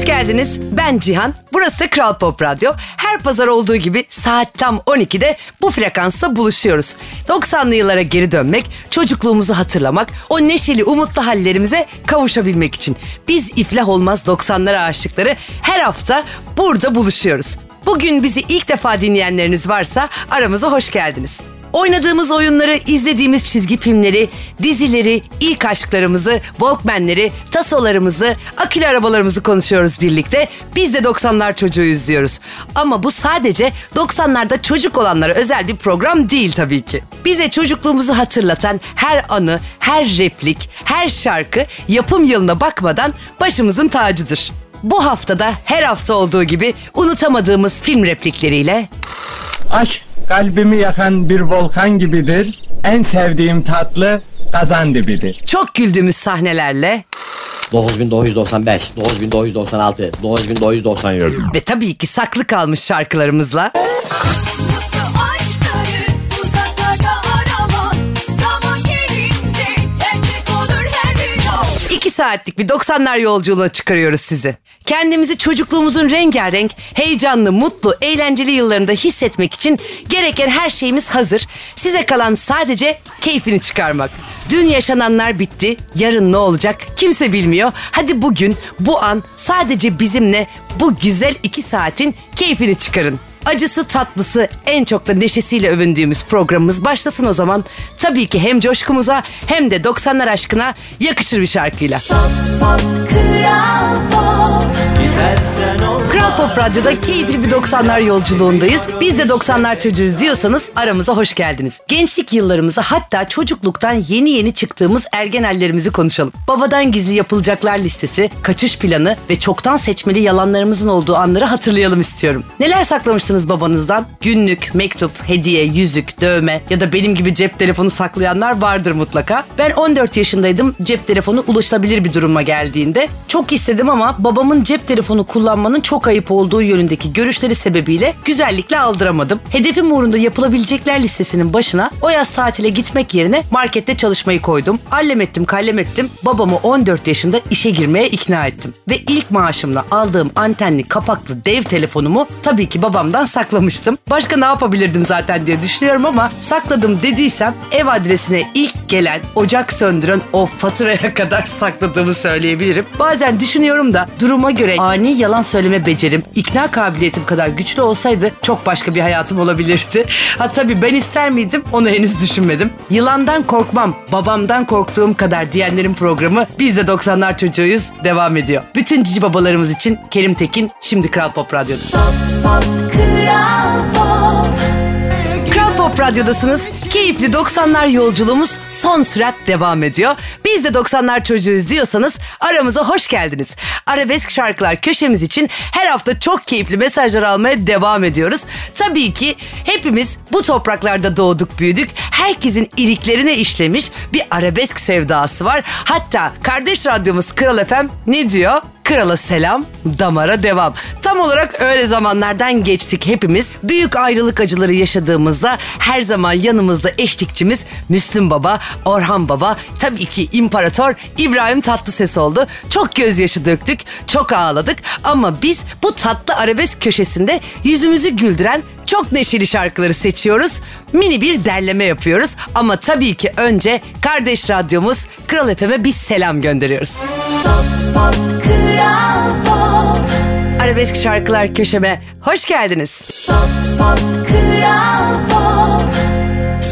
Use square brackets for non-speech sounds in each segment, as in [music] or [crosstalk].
Hoş geldiniz. Ben Cihan. Burası da Kral Pop Radyo. Her pazar olduğu gibi saat tam 12'de bu frekansta buluşuyoruz. 90'lı yıllara geri dönmek, çocukluğumuzu hatırlamak, o neşeli, umutlu hallerimize kavuşabilmek için. Biz iflah olmaz 90'lara aşıkları her hafta burada buluşuyoruz. Bugün bizi ilk defa dinleyenleriniz varsa aramıza hoş geldiniz. Oynadığımız oyunları, izlediğimiz çizgi filmleri, dizileri, ilk aşklarımızı, Walkman'leri, tasolarımızı, akülü arabalarımızı konuşuyoruz birlikte. Biz de 90'lar çocuğu izliyoruz. Ama bu sadece 90'larda çocuk olanlara özel bir program değil tabii ki. Bize çocukluğumuzu hatırlatan her anı, her replik, her şarkı yapım yılına bakmadan başımızın tacıdır. Bu haftada her hafta olduğu gibi unutamadığımız film replikleriyle Aşk kalbimi yakan bir volkan gibidir. En sevdiğim tatlı kazan dibidir. çok güldüğümüz sahnelerle 9995, 9996, 9997. ve tabii ki saklı kalmış şarkılarımızla saatlik bir 90'lar yolculuğuna çıkarıyoruz sizi. Kendimizi çocukluğumuzun rengarenk, heyecanlı, mutlu, eğlenceli yıllarında hissetmek için gereken her şeyimiz hazır. Size kalan sadece keyfini çıkarmak. Dün yaşananlar bitti, yarın ne olacak kimse bilmiyor. Hadi bugün, bu an sadece bizimle bu güzel iki saatin keyfini çıkarın. Acısı tatlısı en çok da neşesiyle övündüğümüz programımız başlasın o zaman. Tabii ki hem coşkumuza hem de 90'lar aşkına yakışır bir şarkıyla. Kral pop Kral Pop Radyo'da keyifli bir 90'lar yolculuğundayız. Biz de 90'lar çocuğuz diyorsanız aramıza hoş geldiniz. Gençlik yıllarımızı hatta çocukluktan yeni yeni çıktığımız ergen hallerimizi konuşalım. Babadan gizli yapılacaklar listesi, kaçış planı ve çoktan seçmeli yalanlarımızın olduğu anları hatırlayalım istiyorum. Neler saklamıştınız babanızdan? Günlük, mektup, hediye, yüzük, dövme ya da benim gibi cep telefonu saklayanlar vardır mutlaka. Ben 14 yaşındaydım cep telefonu ulaşılabilir bir duruma geldiğinde. Çok istedim ama babamın cep telefonu kullanmanın çok ayıp olduğu yönündeki görüşleri sebebiyle güzellikle aldıramadım. Hedefim uğrunda yapılabilecekler listesinin başına o yaz tatile gitmek yerine markette çalışmayı koydum. Allem ettim kallem ettim. Babamı 14 yaşında işe girmeye ikna ettim. Ve ilk maaşımla aldığım antenli kapaklı dev telefonumu tabii ki babamdan saklamıştım. Başka ne yapabilirdim zaten diye düşünüyorum ama sakladım dediysem ev adresine ilk gelen ocak söndüren o faturaya [laughs] kadar sakladığımı söyleyebilirim. Bazen düşünüyorum da duruma göre ani yalan söyleme becerim, ikna kabiliyetim kadar güçlü olsaydı çok başka bir hayatım olabilirdi. Ha tabii ben ister miydim onu henüz düşünmedim. Yılandan korkmam, babamdan korktuğum kadar diyenlerin programı biz de 90'lar çocuğuyuz devam ediyor. Bütün cici babalarımız için Kerim Tekin şimdi Kral Pop Radyo'da. Kral pop Kral Pop Radyo'dasınız. Keyifli 90'lar yolculuğumuz son sürat devam ediyor. Biz de 90'lar çocuğuyuz diyorsanız aramıza hoş geldiniz. Arabesk şarkılar köşemiz için her hafta çok keyifli mesajlar almaya devam ediyoruz. Tabii ki hepimiz bu topraklarda doğduk büyüdük. Herkesin iliklerine işlemiş bir arabesk sevdası var. Hatta kardeş radyomuz Kral FM ne diyor? Krala selam, damara devam. Tam olarak öyle zamanlardan geçtik hepimiz. Büyük ayrılık acıları yaşadığımızda her zaman yanımızda eşlikçimiz Müslüm Baba, Orhan Baba, tabii ki İmparator İbrahim Tatlıses oldu. Çok gözyaşı döktük, çok ağladık ama biz bu tatlı arabesk köşesinde yüzümüzü güldüren çok neşeli şarkıları seçiyoruz. Mini bir derleme yapıyoruz ama tabii ki önce kardeş radyomuz Kral FM'e biz selam gönderiyoruz. Kral pop Arabesk şarkılar köşeme hoş geldiniz.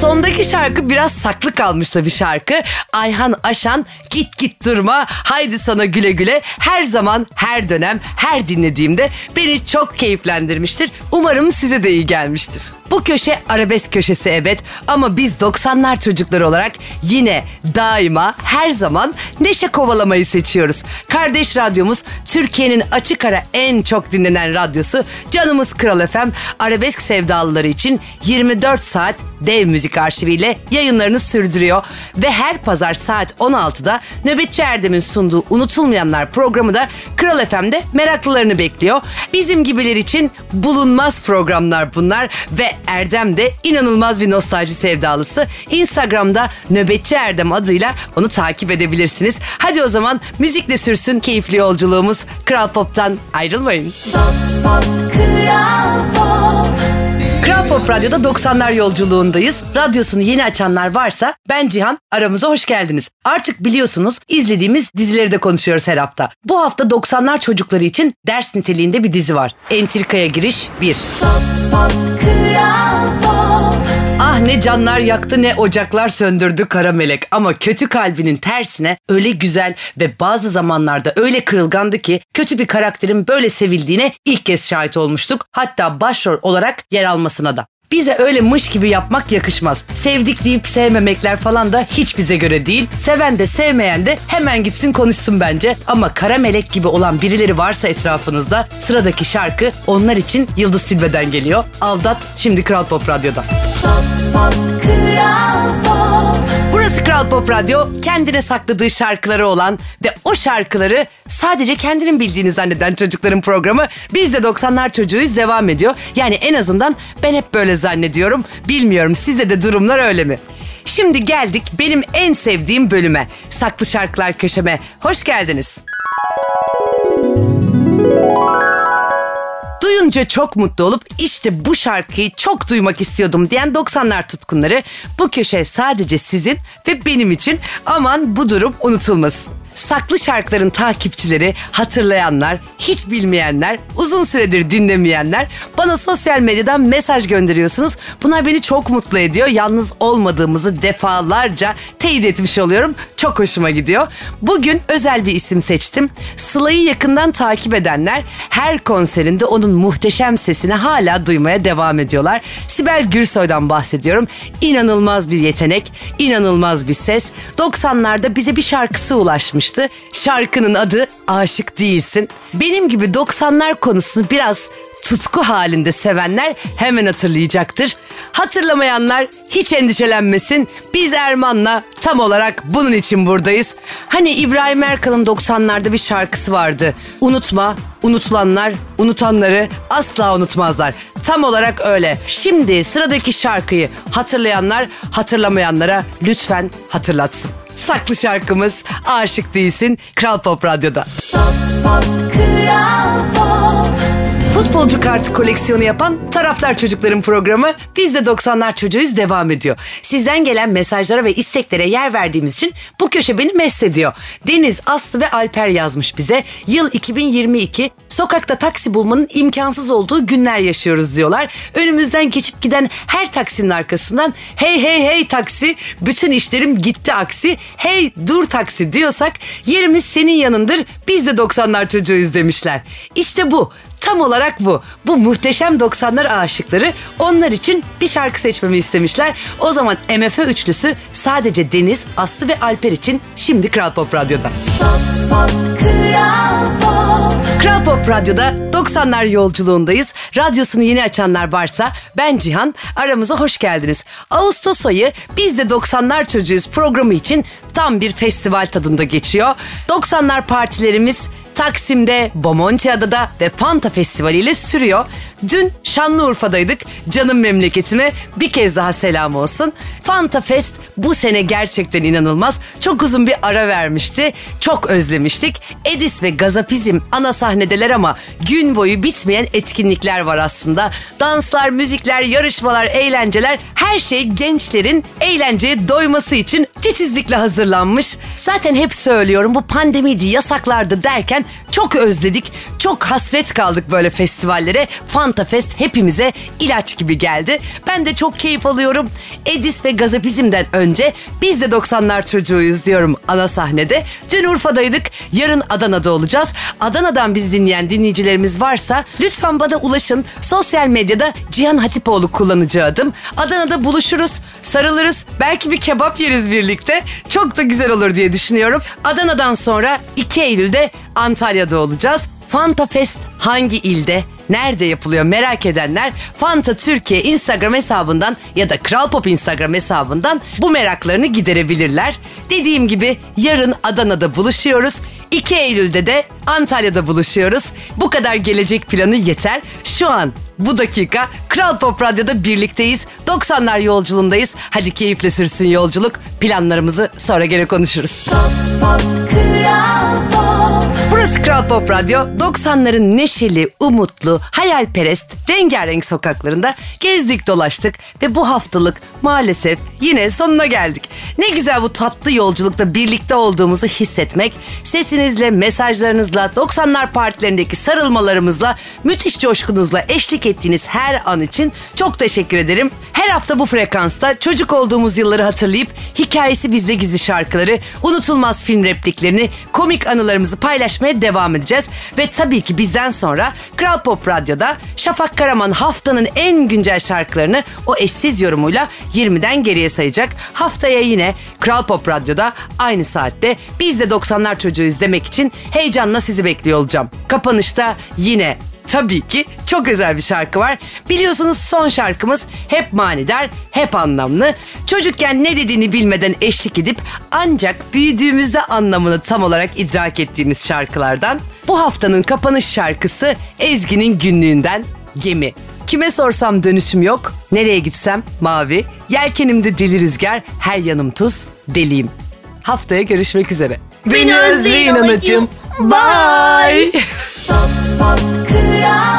Sondaki şarkı biraz saklı kalmış bir şarkı. Ayhan Aşan git git durma haydi sana güle güle her zaman her dönem her dinlediğimde beni çok keyiflendirmiştir. Umarım size de iyi gelmiştir. Bu köşe arabesk köşesi evet ama biz 90'lar çocukları olarak yine daima her zaman neşe kovalamayı seçiyoruz. Kardeş radyomuz Türkiye'nin açık ara en çok dinlenen radyosu Canımız Kral FM arabesk sevdalıları için 24 saat dev müzik arşiviyle yayınlarını sürdürüyor. Ve her pazar saat 16'da Nöbetçi Erdem'in sunduğu Unutulmayanlar programı da Kral FM'de meraklılarını bekliyor. Bizim gibiler için bulunmaz programlar bunlar ve Erdem de inanılmaz bir nostalji sevdalısı. Instagram'da Nöbetçi Erdem adıyla onu takip edebilirsiniz. Hadi o zaman müzikle sürsün keyifli yolculuğumuz. Kral Pop'tan ayrılmayın. Kral Pop Kral Pop Radyo'da 90'lar yolculuğundayız. Radyosunu yeni açanlar varsa ben Cihan aramıza hoş geldiniz. Artık biliyorsunuz izlediğimiz dizileri de konuşuyoruz her hafta. Bu hafta 90'lar çocukları için ders niteliğinde bir dizi var. Entrikaya giriş 1. Kral Pop Ah ne canlar yaktı ne ocaklar söndürdü kara melek ama kötü kalbinin tersine öyle güzel ve bazı zamanlarda öyle kırılgandı ki kötü bir karakterin böyle sevildiğine ilk kez şahit olmuştuk. Hatta başrol olarak yer almasına da. Bize öyle mış gibi yapmak yakışmaz. Sevdik deyip sevmemekler falan da hiç bize göre değil. Seven de sevmeyen de hemen gitsin konuşsun bence. Ama kara melek gibi olan birileri varsa etrafınızda sıradaki şarkı onlar için Yıldız Silbe'den geliyor. Aldat şimdi Kral Pop Radyo'da. Pop Burası Kral Pop Radyo. Kendine sakladığı şarkıları olan ve o şarkıları sadece kendinin bildiğini zanneden çocukların programı. Biz de 90'lar çocuğuyuz devam ediyor. Yani en azından ben hep böyle zannediyorum. Bilmiyorum size de durumlar öyle mi? Şimdi geldik benim en sevdiğim bölüme. Saklı Şarkılar Köşeme. Hoş geldiniz. Duyunca çok mutlu olup işte bu şarkıyı çok duymak istiyordum diyen 90'lar tutkunları bu köşe sadece sizin ve benim için aman bu durum unutulmasın. Saklı şarkıların takipçileri, hatırlayanlar, hiç bilmeyenler, uzun süredir dinlemeyenler bana sosyal medyadan mesaj gönderiyorsunuz. Bunlar beni çok mutlu ediyor. Yalnız olmadığımızı defalarca teyit etmiş oluyorum. Çok hoşuma gidiyor. Bugün özel bir isim seçtim. Sıla'yı yakından takip edenler her konserinde onun muhteşem sesini hala duymaya devam ediyorlar. Sibel Gürsoy'dan bahsediyorum. İnanılmaz bir yetenek, inanılmaz bir ses. 90'larda bize bir şarkısı ulaşmıştı. Şarkının adı Aşık Değilsin. Benim gibi 90'lar konusunu biraz tutku halinde sevenler hemen hatırlayacaktır. Hatırlamayanlar hiç endişelenmesin. Biz Erman'la tam olarak bunun için buradayız. Hani İbrahim Erkal'ın 90'larda bir şarkısı vardı. Unutma, unutulanlar, unutanları asla unutmazlar. Tam olarak öyle. Şimdi sıradaki şarkıyı hatırlayanlar hatırlamayanlara lütfen hatırlatsın. Saklı şarkımız Aşık Değilsin Kral Pop Radyo'da. Kral Pop Futbolcu kartı koleksiyonu yapan taraftar çocukların programı Biz de 90'lar çocuğuyuz devam ediyor. Sizden gelen mesajlara ve isteklere yer verdiğimiz için bu köşe beni mest ediyor. Deniz, Aslı ve Alper yazmış bize. Yıl 2022 sokakta taksi bulmanın imkansız olduğu günler yaşıyoruz diyorlar. Önümüzden geçip giden her taksinin arkasından hey hey hey taksi bütün işlerim gitti aksi hey dur taksi diyorsak yerimiz senin yanındır biz de 90'lar çocuğuyuz demişler. İşte bu Tam olarak bu. Bu muhteşem 90'lar aşıkları onlar için bir şarkı seçmemi istemişler. O zaman MFÖ üçlüsü sadece Deniz, Aslı ve Alper için şimdi Kral Pop Radyo'da. Kral Pop Kral Pop Radyo'da 90'lar yolculuğundayız. Radyosunu yeni açanlar varsa ben Cihan. Aramıza hoş geldiniz. Ağustos ayı biz de 90'lar çocuğuyuz programı için tam bir festival tadında geçiyor. 90'lar partilerimiz Taksim'de, Bomontiada'da ve Fanta Festivali ile sürüyor. Dün Şanlıurfa'daydık. Canım memleketime bir kez daha selam olsun. Fanta Fest bu sene gerçekten inanılmaz. Çok uzun bir ara vermişti. Çok özlemiştik. Edis ve Gazapizm ana sahnedeler ama gün boyu bitmeyen etkinlikler var aslında. Danslar, müzikler, yarışmalar, eğlenceler her şey gençlerin eğlenceye doyması için titizlikle hazırlanmış. Zaten hep söylüyorum bu pandemiydi, yasaklardı derken çok özledik. Çok hasret kaldık böyle festivallere. Fanta Fest hepimize ilaç gibi geldi. Ben de çok keyif alıyorum. Edis ve Gazapizm'den önce biz de 90'lar çocuğuyuz diyorum ana sahnede. Dün Urfa'daydık. Yarın Adana'da olacağız. Adana'dan bizi dinleyen dinleyicilerimiz varsa lütfen bana ulaşın. Sosyal medyada Cihan Hatipoğlu kullanıcı adım. Adana'da buluşuruz, sarılırız. Belki bir kebap yeriz birlikte. Çok da güzel olur diye düşünüyorum. Adana'dan sonra 2 Eylül'de Antalya'da olacağız. Fanta Fest hangi ilde, nerede yapılıyor merak edenler Fanta Türkiye Instagram hesabından ya da Kral Pop Instagram hesabından bu meraklarını giderebilirler. Dediğim gibi yarın Adana'da buluşuyoruz. 2 Eylül'de de Antalya'da buluşuyoruz. Bu kadar gelecek planı yeter. Şu an bu dakika Kral Pop Radyo'da birlikteyiz. 90'lar yolculuğundayız. Hadi keyifle sürsün yolculuk. Planlarımızı sonra gene konuşuruz. Burası Kral Pop Radyo. 90'ların neşeli, umutlu, hayalperest, rengarenk sokaklarında gezdik dolaştık ve bu haftalık maalesef yine sonuna geldik. Ne güzel bu tatlı yolculukta birlikte olduğumuzu hissetmek. Sesinizle, mesajlarınızla, 90'lar partilerindeki sarılmalarımızla, müthiş coşkunuzla eşlik ettiğiniz her an için çok teşekkür ederim. Her hafta bu frekansta çocuk olduğumuz yılları hatırlayıp hikayesi bizde gizli şarkıları, unutulmaz film repliklerini, komik anılarımızı paylaşmaya devam edeceğiz. Ve tabii ki bizden sonra Kral Pop Radyo'da Şafak Karaman haftanın en güncel şarkılarını o eşsiz yorumuyla 20'den geriye sayacak. Haftaya yine Kral Pop Radyo'da aynı saatte biz de 90'lar çocuğuyuz demek için heyecanla sizi bekliyor olacağım. Kapanışta yine tabii ki çok özel bir şarkı var. Biliyorsunuz son şarkımız hep manidar, hep anlamlı. Çocukken ne dediğini bilmeden eşlik edip ancak büyüdüğümüzde anlamını tam olarak idrak ettiğimiz şarkılardan. Bu haftanın kapanış şarkısı Ezgi'nin günlüğünden Gemi. Kime sorsam dönüşüm yok, nereye gitsem mavi, yelkenimde deli rüzgar, her yanım tuz, deliyim. Haftaya görüşmek üzere. Beni özleyin anacığım. Bye. [laughs] could I?